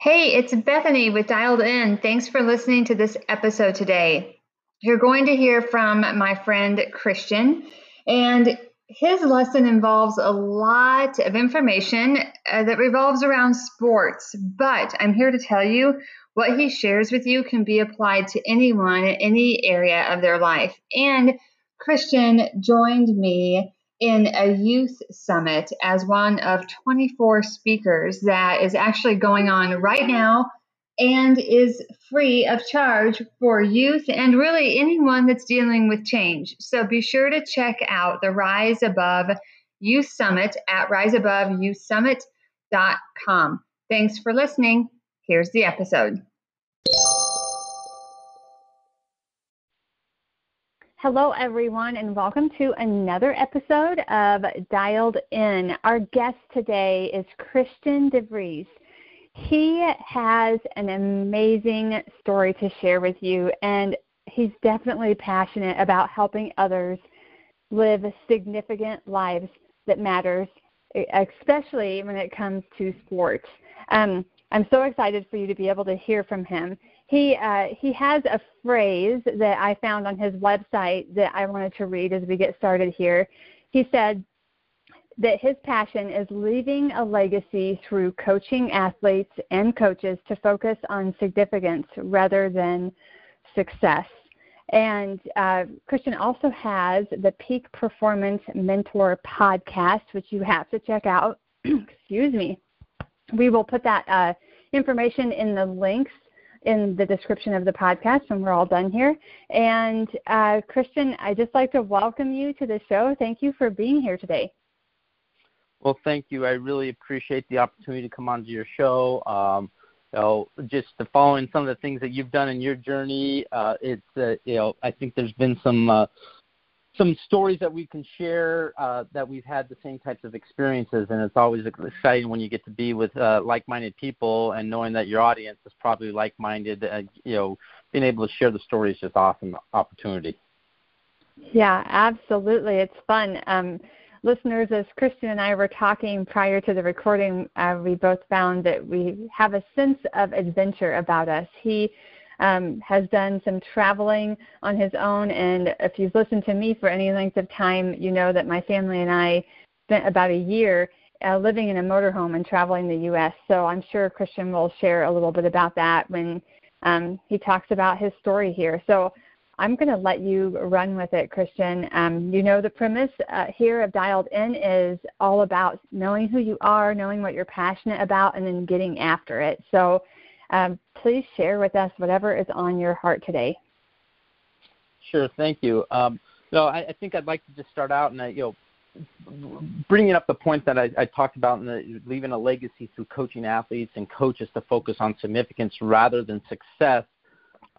Hey, it's Bethany with Dialed In. Thanks for listening to this episode today. You're going to hear from my friend Christian, and his lesson involves a lot of information uh, that revolves around sports. But I'm here to tell you what he shares with you can be applied to anyone in any area of their life. And Christian joined me in a youth summit as one of 24 speakers that is actually going on right now and is free of charge for youth and really anyone that's dealing with change. So be sure to check out the Rise Above Youth Summit at riseaboveyouthsummit.com. Thanks for listening. Here's the episode. Hello, everyone, and welcome to another episode of Dialed In. Our guest today is Christian DeVries. He has an amazing story to share with you, and he's definitely passionate about helping others live significant lives that matters, especially when it comes to sports. Um, I'm so excited for you to be able to hear from him he uh, he has a phrase that I found on his website that I wanted to read as we get started here. He said that his passion is leaving a legacy through coaching athletes and coaches to focus on significance rather than success. And uh, Christian also has the Peak Performance Mentor podcast, which you have to check out. Excuse me. We will put that uh, information in the links in the description of the podcast when we're all done here. And uh, Christian, I'd just like to welcome you to the show. Thank you for being here today. Well, thank you. I really appreciate the opportunity to come onto your show. Um, you know, just following some of the things that you've done in your journey, uh, it's uh, you know, I think there's been some uh, some stories that we can share uh, that we've had the same types of experiences, and it's always exciting when you get to be with uh, like-minded people and knowing that your audience is probably like-minded. Uh, you know, being able to share the story is just awesome opportunity. Yeah, absolutely, it's fun. Um, listeners, as Christian and I were talking prior to the recording, uh, we both found that we have a sense of adventure about us. He um, has done some traveling on his own. And if you've listened to me for any length of time, you know that my family and I spent about a year uh, living in a motorhome and traveling the U.S. So I'm sure Christian will share a little bit about that when um, he talks about his story here. So I'm going to let you run with it, Christian. Um, you know, the premise uh, here of Dialed In is all about knowing who you are, knowing what you're passionate about, and then getting after it. So um, please share with us whatever is on your heart today. Sure, thank you. Um, no, I, I, think I'd like to just start out and I, you know, bringing up the point that I, I talked about in the, leaving a legacy through coaching athletes and coaches to focus on significance rather than success.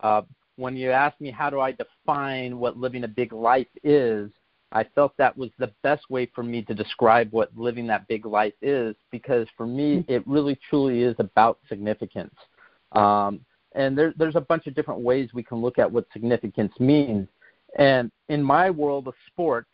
Uh, when you ask me how do I define what living a big life is, I felt that was the best way for me to describe what living that big life is because for me, mm-hmm. it really truly is about significance. Um, and there, there's a bunch of different ways we can look at what significance means. And in my world of sports,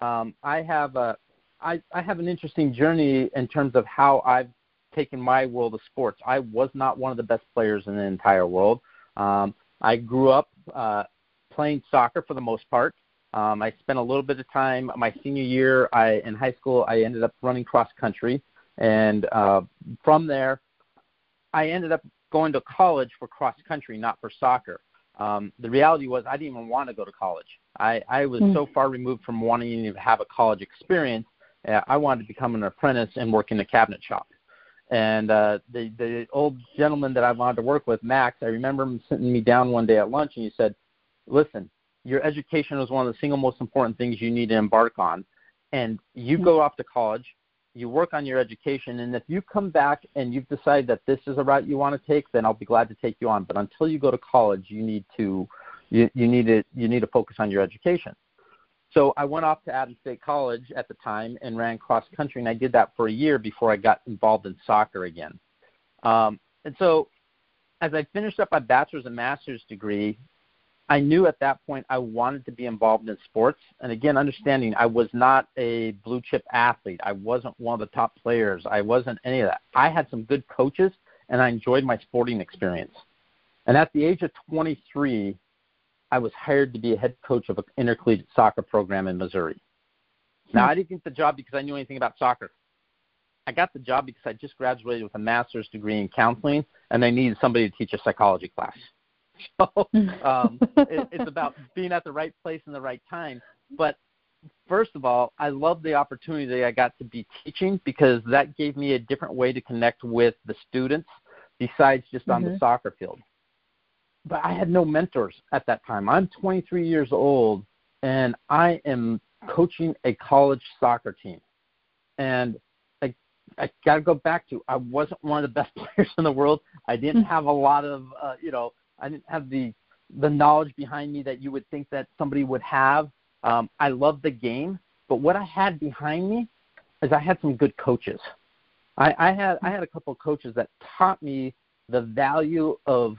um, I have a I, I have an interesting journey in terms of how I've taken my world of sports. I was not one of the best players in the entire world. Um, I grew up uh, playing soccer for the most part. Um, I spent a little bit of time my senior year I, in high school. I ended up running cross country, and uh, from there, I ended up going to college for cross country, not for soccer. Um, the reality was I didn't even want to go to college. I, I was mm. so far removed from wanting to have a college experience. Uh, I wanted to become an apprentice and work in a cabinet shop. And uh, the the old gentleman that I wanted to work with, Max, I remember him sitting me down one day at lunch, and he said, "Listen, your education is one of the single most important things you need to embark on, and you mm. go off to college you work on your education, and if you come back and you've decided that this is a route you want to take, then I'll be glad to take you on. But until you go to college, you need to you, you need to you need to focus on your education. So I went off to Adams State College at the time and ran cross country, and I did that for a year before I got involved in soccer again. Um, and so, as I finished up my bachelor's and master's degree, I knew at that point I wanted to be involved in sports. And again, understanding I was not a blue chip athlete. I wasn't one of the top players. I wasn't any of that. I had some good coaches and I enjoyed my sporting experience. And at the age of 23, I was hired to be a head coach of an intercollegiate soccer program in Missouri. Now, I didn't get the job because I knew anything about soccer. I got the job because I just graduated with a master's degree in counseling, and they needed somebody to teach a psychology class. So um, it, it's about being at the right place in the right time. But first of all, I love the opportunity that I got to be teaching because that gave me a different way to connect with the students besides just mm-hmm. on the mm-hmm. soccer field. But I had no mentors at that time. I'm 23 years old and I am coaching a college soccer team. And I I got to go back to I wasn't one of the best players in the world. I didn't hmm. have a lot of uh, you know, I didn't have the the knowledge behind me that you would think that somebody would have. Um, I love the game, but what I had behind me is I had some good coaches. I, I had I had a couple of coaches that taught me the value of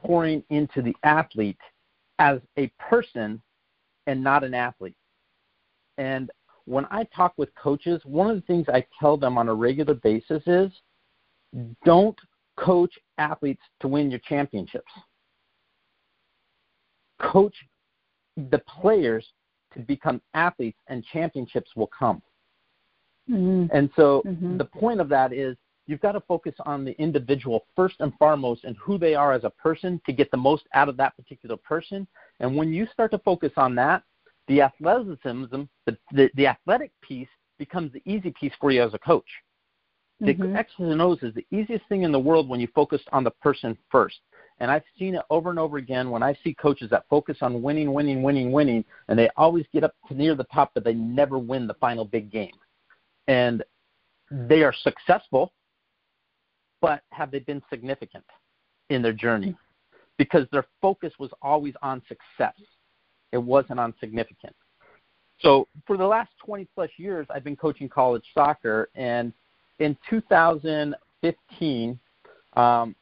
pouring into the athlete as a person and not an athlete. And when I talk with coaches, one of the things I tell them on a regular basis is don't coach athletes to win your championships. Coach the players to become athletes, and championships will come. Mm-hmm. And so mm-hmm. the point of that is you've got to focus on the individual first and foremost and who they are as a person to get the most out of that particular person. And when you start to focus on that, the athleticism, the, the, the athletic piece becomes the easy piece for you as a coach. The mm-hmm. X's and O's is the easiest thing in the world when you focus on the person first. And I've seen it over and over again when I see coaches that focus on winning, winning, winning, winning, and they always get up to near the top, but they never win the final big game. And they are successful, but have they been significant in their journey? Because their focus was always on success. It wasn't on significant. So for the last 20 plus years, I've been coaching college soccer, and in 2015, um,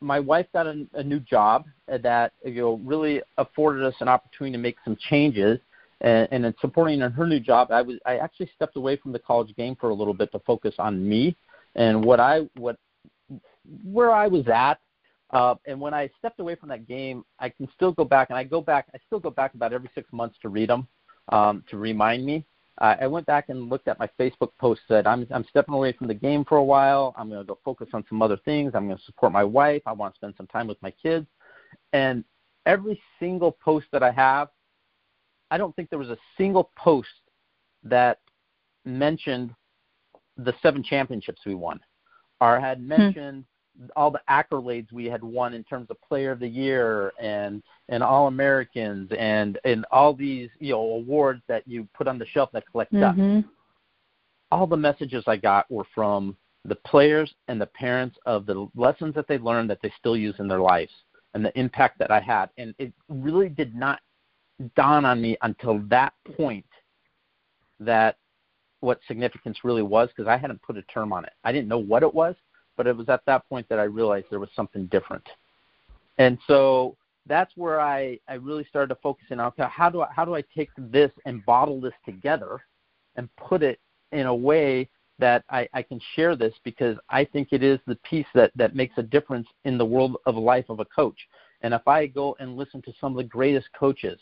my wife got a, a new job that you know really afforded us an opportunity to make some changes. And, and in supporting her new job, I was I actually stepped away from the college game for a little bit to focus on me and what I what where I was at uh, and when I stepped away from that game, I can still go back, and I go back. I still go back about every six months to read them um, to remind me. Uh, I went back and looked at my Facebook post. Said I'm I'm stepping away from the game for a while. I'm going to go focus on some other things. I'm going to support my wife. I want to spend some time with my kids. And every single post that I have, I don't think there was a single post that mentioned the seven championships we won, or had hmm. mentioned. All the accolades we had won in terms of player of the year and and all Americans and and all these you know awards that you put on the shelf that collect mm-hmm. dust. All the messages I got were from the players and the parents of the lessons that they learned that they still use in their lives and the impact that I had. And it really did not dawn on me until that point that what significance really was because I hadn't put a term on it. I didn't know what it was but it was at that point that I realized there was something different. And so that's where I, I really started to focus in on okay, how do I how do I take this and bottle this together and put it in a way that I, I can share this because I think it is the piece that, that makes a difference in the world of life of a coach. And if I go and listen to some of the greatest coaches,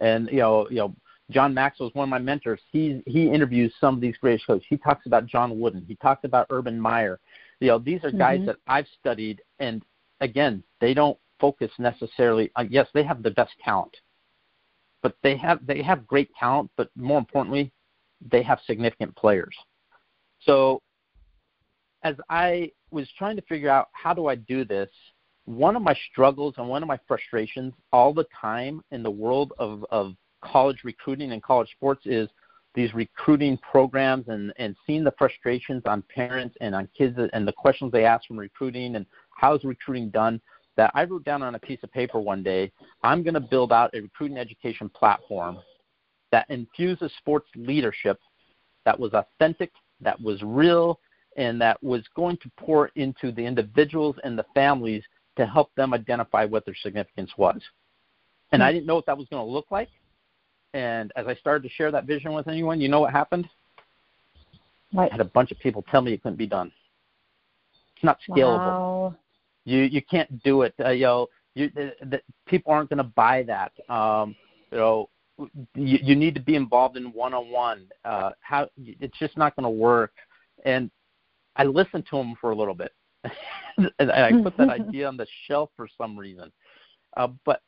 and you know, you know, John Maxwell is one of my mentors. He he interviews some of these greatest coaches. He talks about John Wooden. He talks about Urban Meyer. You know, these are guys mm-hmm. that I've studied, and again, they don't focus necessarily. Uh, yes, they have the best talent, but they have they have great talent. But more importantly, they have significant players. So, as I was trying to figure out how do I do this, one of my struggles and one of my frustrations all the time in the world of, of college recruiting and college sports is these recruiting programs and, and seeing the frustrations on parents and on kids and the questions they ask from recruiting and how's recruiting done that I wrote down on a piece of paper one day, I'm going to build out a recruiting education platform that infuses sports leadership that was authentic, that was real, and that was going to pour into the individuals and the families to help them identify what their significance was. And I hmm. didn't know what that was going to look like. And as I started to share that vision with anyone, you know what happened? I had a bunch of people tell me it couldn't be done. It's not scalable. Wow. You you can't do it. Uh, you know, you, the, the, people aren't going to buy that. Um, you know, you, you need to be involved in one-on-one. Uh, how it's just not going to work. And I listened to him for a little bit, and I put that idea on the shelf for some reason. Uh, but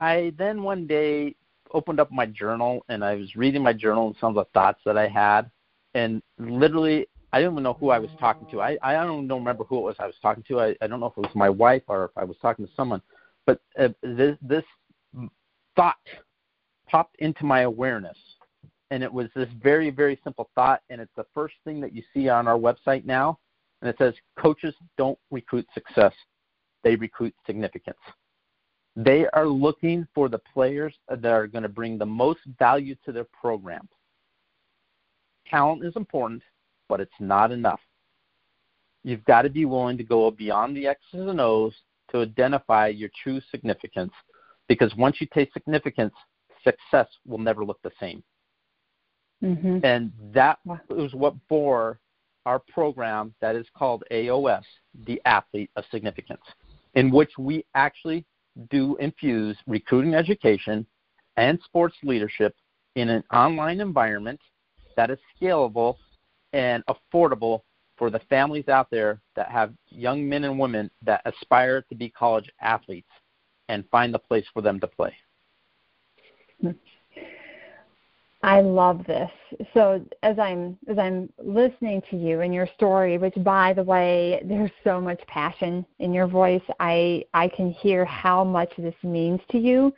I then one day opened up my journal and I was reading my journal and some of the thoughts that I had, and literally I didn't even know who I was talking to. I I don't don't remember who it was I was talking to. I I don't know if it was my wife or if I was talking to someone, but uh, this this thought popped into my awareness, and it was this very very simple thought, and it's the first thing that you see on our website now, and it says coaches don't recruit success, they recruit significance. They are looking for the players that are going to bring the most value to their program. Talent is important, but it's not enough. You've got to be willing to go beyond the X's and O's to identify your true significance because once you taste significance, success will never look the same. Mm-hmm. And that was what bore our program that is called AOS, the Athlete of Significance, in which we actually do infuse recruiting education and sports leadership in an online environment that is scalable and affordable for the families out there that have young men and women that aspire to be college athletes and find the place for them to play. I love this. So as I'm as I'm listening to you and your story, which by the way, there's so much passion in your voice. I I can hear how much this means to you.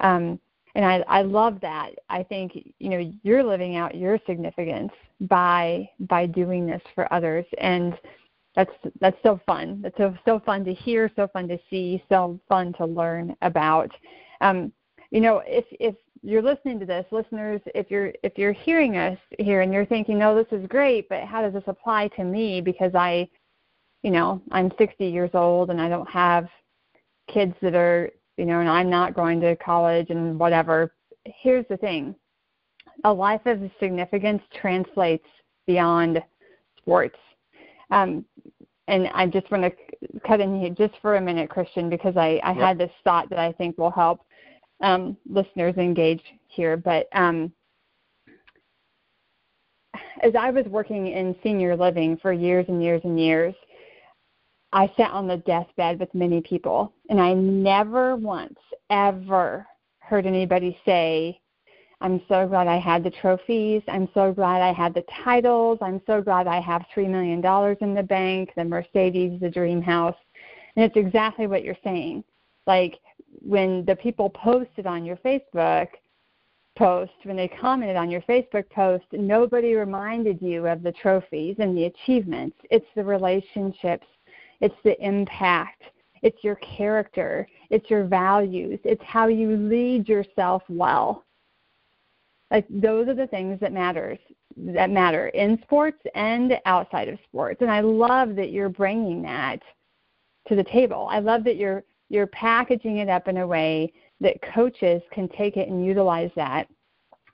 Um, and I I love that. I think you know you're living out your significance by by doing this for others and that's that's so fun. That's so so fun to hear, so fun to see, so fun to learn about. Um, you know, if if you're listening to this, listeners, if you're if you're hearing us here and you're thinking, "Oh, this is great, but how does this apply to me?" Because I, you know, I'm 60 years old and I don't have kids that are, you know, and I'm not going to college and whatever. Here's the thing: a life of significance translates beyond sports. Um, and I just want to cut in here just for a minute, Christian, because I, I yep. had this thought that I think will help um, listeners engage here. But um, as I was working in senior living for years and years and years, I sat on the deathbed with many people, and I never once ever heard anybody say, I'm so glad I had the trophies. I'm so glad I had the titles. I'm so glad I have $3 million in the bank, the Mercedes, the dream house. And it's exactly what you're saying. Like, when the people posted on your Facebook post, when they commented on your Facebook post, nobody reminded you of the trophies and the achievements. It's the relationships, it's the impact, it's your character, it's your values, it's how you lead yourself well. Like those are the things that matters that matter in sports and outside of sports. And I love that you're bringing that to the table. I love that you're you're packaging it up in a way that coaches can take it and utilize that.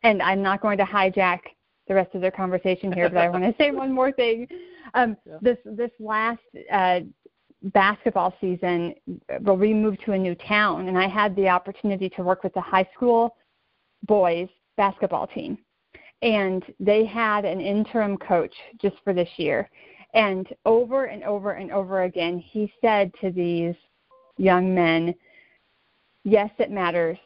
And I'm not going to hijack the rest of their conversation here, but I want to say one more thing. Um, yeah. This this last uh, basketball season, well, we moved to a new town, and I had the opportunity to work with the high school boys basketball team, and they had an interim coach just for this year. And over and over and over again, he said to these young men, yes, it matters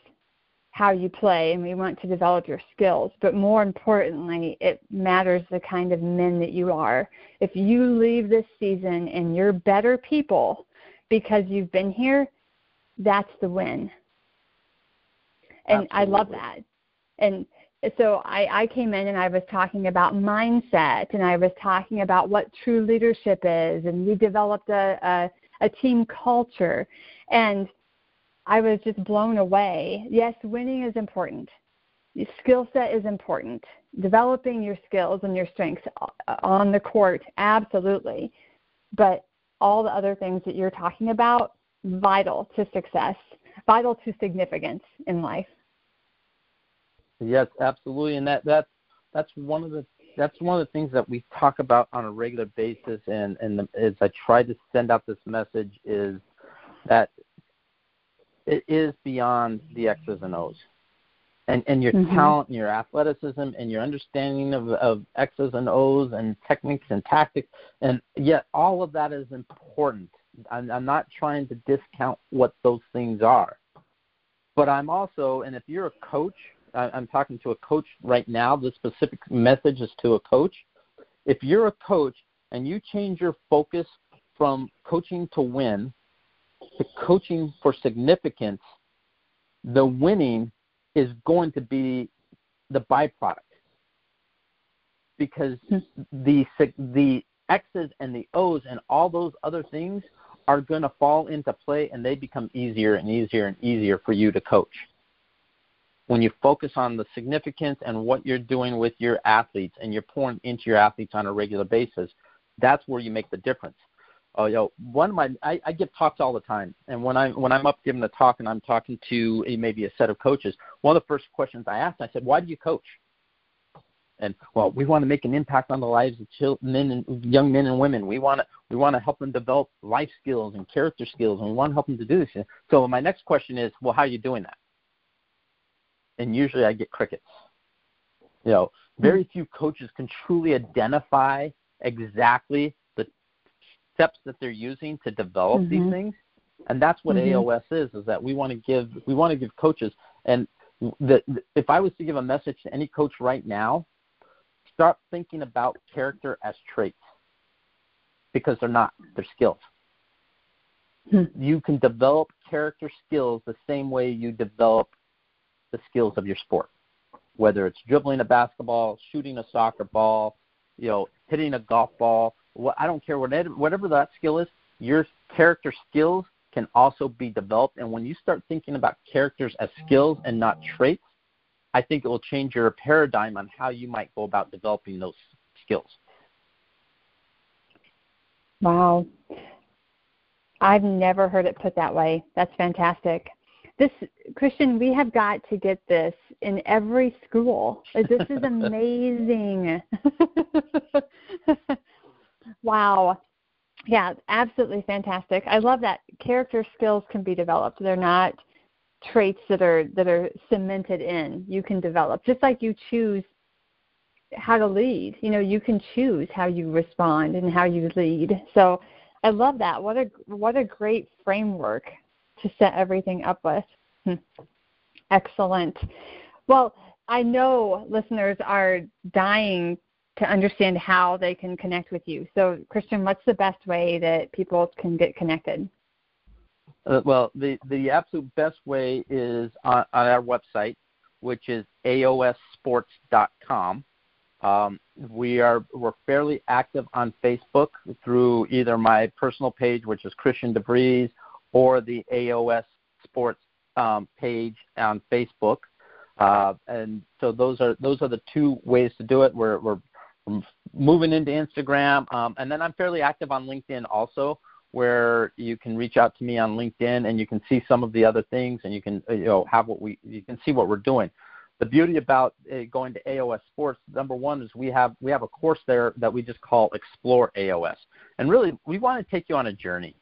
how you play and we want to develop your skills, but more importantly, it matters the kind of men that you are. If you leave this season and you're better people because you've been here, that's the win. And Absolutely. I love that. And so I, I came in and I was talking about mindset and I was talking about what true leadership is and we developed a, a a team culture. And I was just blown away. Yes, winning is important. Skill set is important. Developing your skills and your strengths on the court, absolutely. But all the other things that you're talking about, vital to success, vital to significance in life. Yes, absolutely, and that that that's one of the that's one of the things that we talk about on a regular basis, and and the, as I try to send out this message is that it is beyond the X's and O's. And, and your mm-hmm. talent and your athleticism and your understanding of, of X's and O's and techniques and tactics, and yet all of that is important. I'm, I'm not trying to discount what those things are. But I'm also, and if you're a coach, I'm talking to a coach right now, the specific message is to a coach. If you're a coach and you change your focus from coaching to win to coaching for significance, the winning is going to be the byproduct because hmm. the the X's and the O's and all those other things are going to fall into play and they become easier and easier and easier for you to coach. When you focus on the significance and what you're doing with your athletes and you're pouring into your athletes on a regular basis, that's where you make the difference. Uh, oh, you know, one of my I, I give talks all the time, and when I when I'm up giving a talk and I'm talking to a, maybe a set of coaches, one of the first questions I ask, I said, "Why do you coach?" And well, we want to make an impact on the lives of children, men and young men and women. We want to we want to help them develop life skills and character skills, and we want to help them to do this. So my next question is, well, how are you doing that? And usually I get crickets. You know, very few coaches can truly identify exactly the steps that they're using to develop mm-hmm. these things and that's what mm-hmm. AOS is is that we want to give we want to give coaches and the, if I was to give a message to any coach right now start thinking about character as traits because they're not they're skills hmm. you can develop character skills the same way you develop the skills of your sport whether it's dribbling a basketball shooting a soccer ball you know hitting a golf ball I don't care whatever whatever that skill is, your character skills can also be developed. And when you start thinking about characters as skills and not traits, I think it will change your paradigm on how you might go about developing those skills. Wow. I've never heard it put that way. That's fantastic. This Christian, we have got to get this in every school. This is amazing. Wow. Yeah, absolutely fantastic. I love that character skills can be developed. They're not traits that are that are cemented in. You can develop just like you choose how to lead. You know, you can choose how you respond and how you lead. So I love that. What a what a great framework to set everything up with. Hmm. Excellent. Well, I know listeners are dying to understand how they can connect with you. So, Christian, what's the best way that people can get connected? Uh, well, the, the absolute best way is on, on our website, which is aossports.com. Um, we are we're fairly active on Facebook through either my personal page, which is Christian DeVries, or the AOS Sports um, page on Facebook. Uh, and so those are those are the two ways to do it. We're, we're moving into Instagram, um, and then I'm fairly active on LinkedIn also, where you can reach out to me on LinkedIn and you can see some of the other things, and you can you know have what we you can see what we're doing. The beauty about uh, going to AOS Sports, number one, is we have we have a course there that we just call Explore AOS, and really we want to take you on a journey.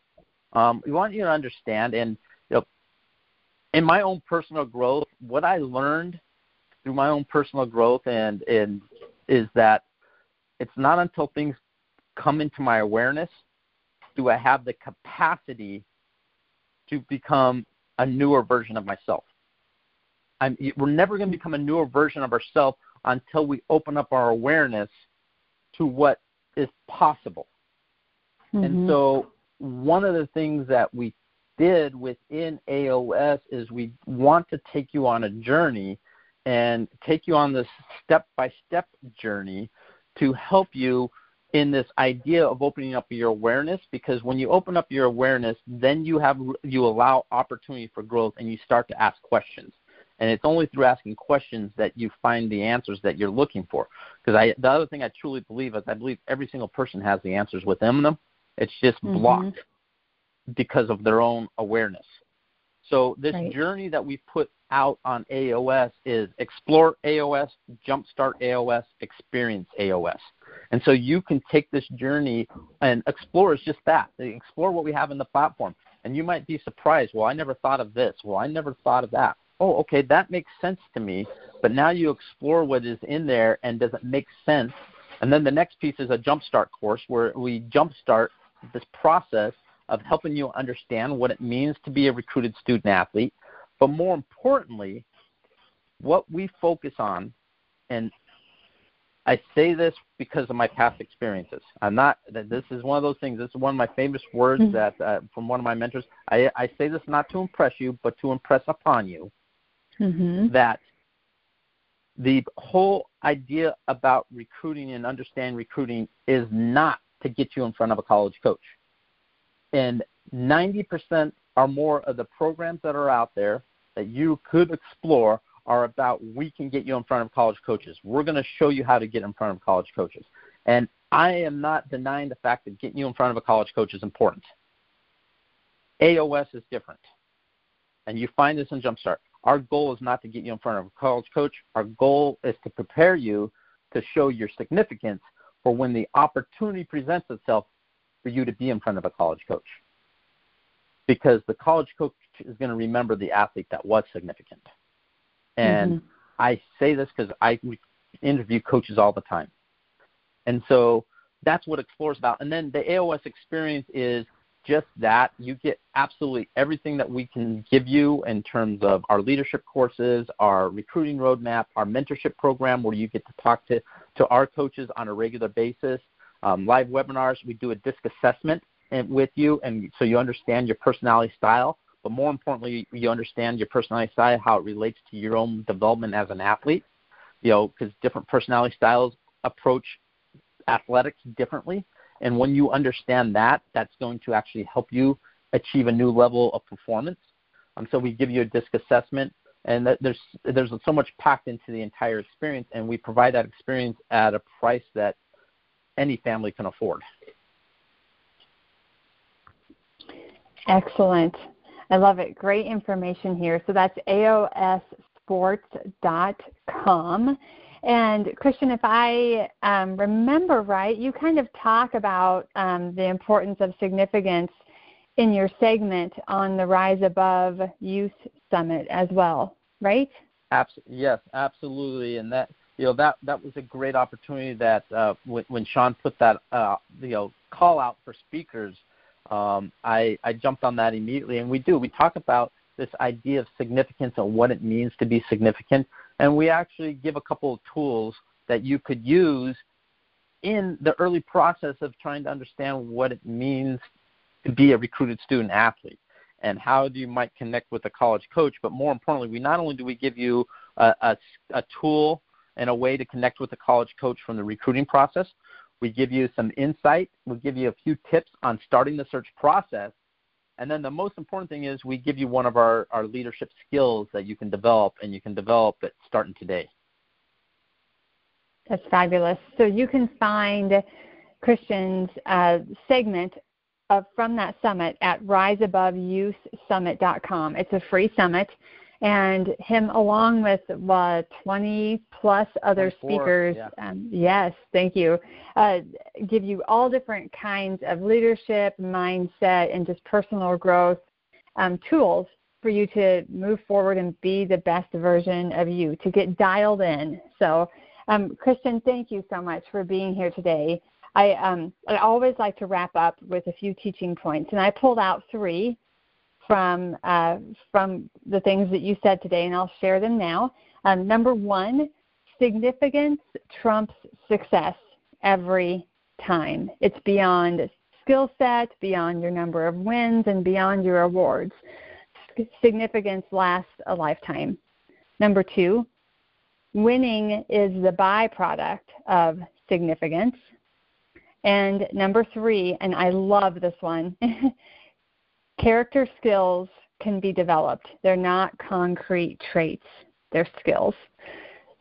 Um, we want you to understand, and you know, in my own personal growth, what I learned through my own personal growth and and is that it's not until things come into my awareness do I have the capacity to become a newer version of myself. I'm, we're never going to become a newer version of ourselves until we open up our awareness to what is possible. Mm-hmm. And so, one of the things that we did within AOS is we want to take you on a journey and take you on this step by step journey to help you in this idea of opening up your awareness because when you open up your awareness then you have you allow opportunity for growth and you start to ask questions. And it's only through asking questions that you find the answers that you're looking for. Because i the other thing i truly believe is i believe every single person has the answers within them it's just mm-hmm. blocked because of their own awareness So this right. journey that we put out on AOS is explore AOS, jumpstart AOS, experience AOS. And so you can take this journey and explore is just that. Explore what we have in the platform. And you might be surprised, well, I never thought of this. Well, I never thought of that. Oh, okay, that makes sense to me. But now you explore what is in there and does it make sense? And then the next piece is a jumpstart course where we jumpstart this process of helping you understand what it means to be a recruited student athlete. But more importantly, what we focus on, and I say this because of my past experiences. I'm not. that This is one of those things. This is one of my famous words mm-hmm. that uh, from one of my mentors. I, I say this not to impress you, but to impress upon you mm-hmm. that the whole idea about recruiting and understand recruiting is not to get you in front of a college coach. And 90% or more of the programs that are out there that you could explore are about we can get you in front of college coaches. We're going to show you how to get in front of college coaches. And I am not denying the fact that getting you in front of a college coach is important. AOS is different. And you find this in Jumpstart. Our goal is not to get you in front of a college coach. Our goal is to prepare you to show your significance for when the opportunity presents itself for you to be in front of a college coach. Because the college coach is going to remember the athlete that was significant. And mm-hmm. I say this because I interview coaches all the time. And so that's what Explore is about. And then the AOS experience is just that. You get absolutely everything that we can give you in terms of our leadership courses, our recruiting roadmap, our mentorship program where you get to talk to, to our coaches on a regular basis, um, live webinars. We do a disc assessment with you, and so you understand your personality style but more importantly, you understand your personality style, how it relates to your own development as an athlete. You know, because different personality styles approach athletics differently, and when you understand that, that's going to actually help you achieve a new level of performance. Um, so we give you a disc assessment, and that there's there's so much packed into the entire experience, and we provide that experience at a price that any family can afford. Excellent. I love it. Great information here. So that's aossports.com. And Christian, if I um, remember right, you kind of talk about um, the importance of significance in your segment on the Rise Above Youth Summit as well, right? Abs- yes, absolutely. And that you know that that was a great opportunity that uh, when, when Sean put that uh, you know call out for speakers um, I, I jumped on that immediately. And we do. We talk about this idea of significance and what it means to be significant. And we actually give a couple of tools that you could use in the early process of trying to understand what it means be a recruited student athlete and how you might connect with a college coach. But more importantly, we not only do we give you a, a, a tool and a way to connect with a college coach from the recruiting process, we give you some insight. We give you a few tips on starting the search process. And then the most important thing is we give you one of our, our leadership skills that you can develop, and you can develop it starting today. That's fabulous. So you can find Christian's uh, segment of, from that summit at riseaboveyouthsummit.com. It's a free summit and him along with uh, 20 plus other speakers yeah. um, yes thank you uh, give you all different kinds of leadership mindset and just personal growth um, tools for you to move forward and be the best version of you to get dialed in so um, christian thank you so much for being here today I, um, I always like to wrap up with a few teaching points and i pulled out three from uh, from the things that you said today, and I'll share them now. Um, number one, significance trumps success every time. It's beyond skill set, beyond your number of wins, and beyond your awards. Significance lasts a lifetime. Number two, winning is the byproduct of significance. And number three, and I love this one, Character skills can be developed. They're not concrete traits, they're skills.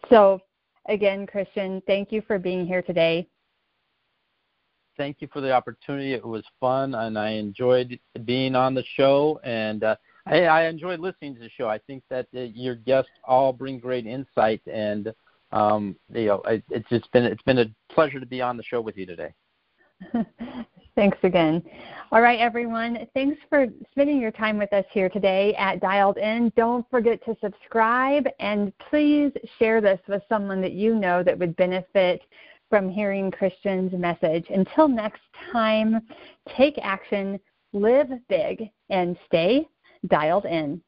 So, again, Christian, thank you for being here today. Thank you for the opportunity. It was fun, and I enjoyed being on the show. And uh, Hey, I enjoyed listening to the show. I think that uh, your guests all bring great insight, and um, you know, it, it's just been it's been a pleasure to be on the show with you today. Thanks again. All right, everyone. Thanks for spending your time with us here today at Dialed In. Don't forget to subscribe and please share this with someone that you know that would benefit from hearing Christian's message. Until next time, take action, live big, and stay dialed in.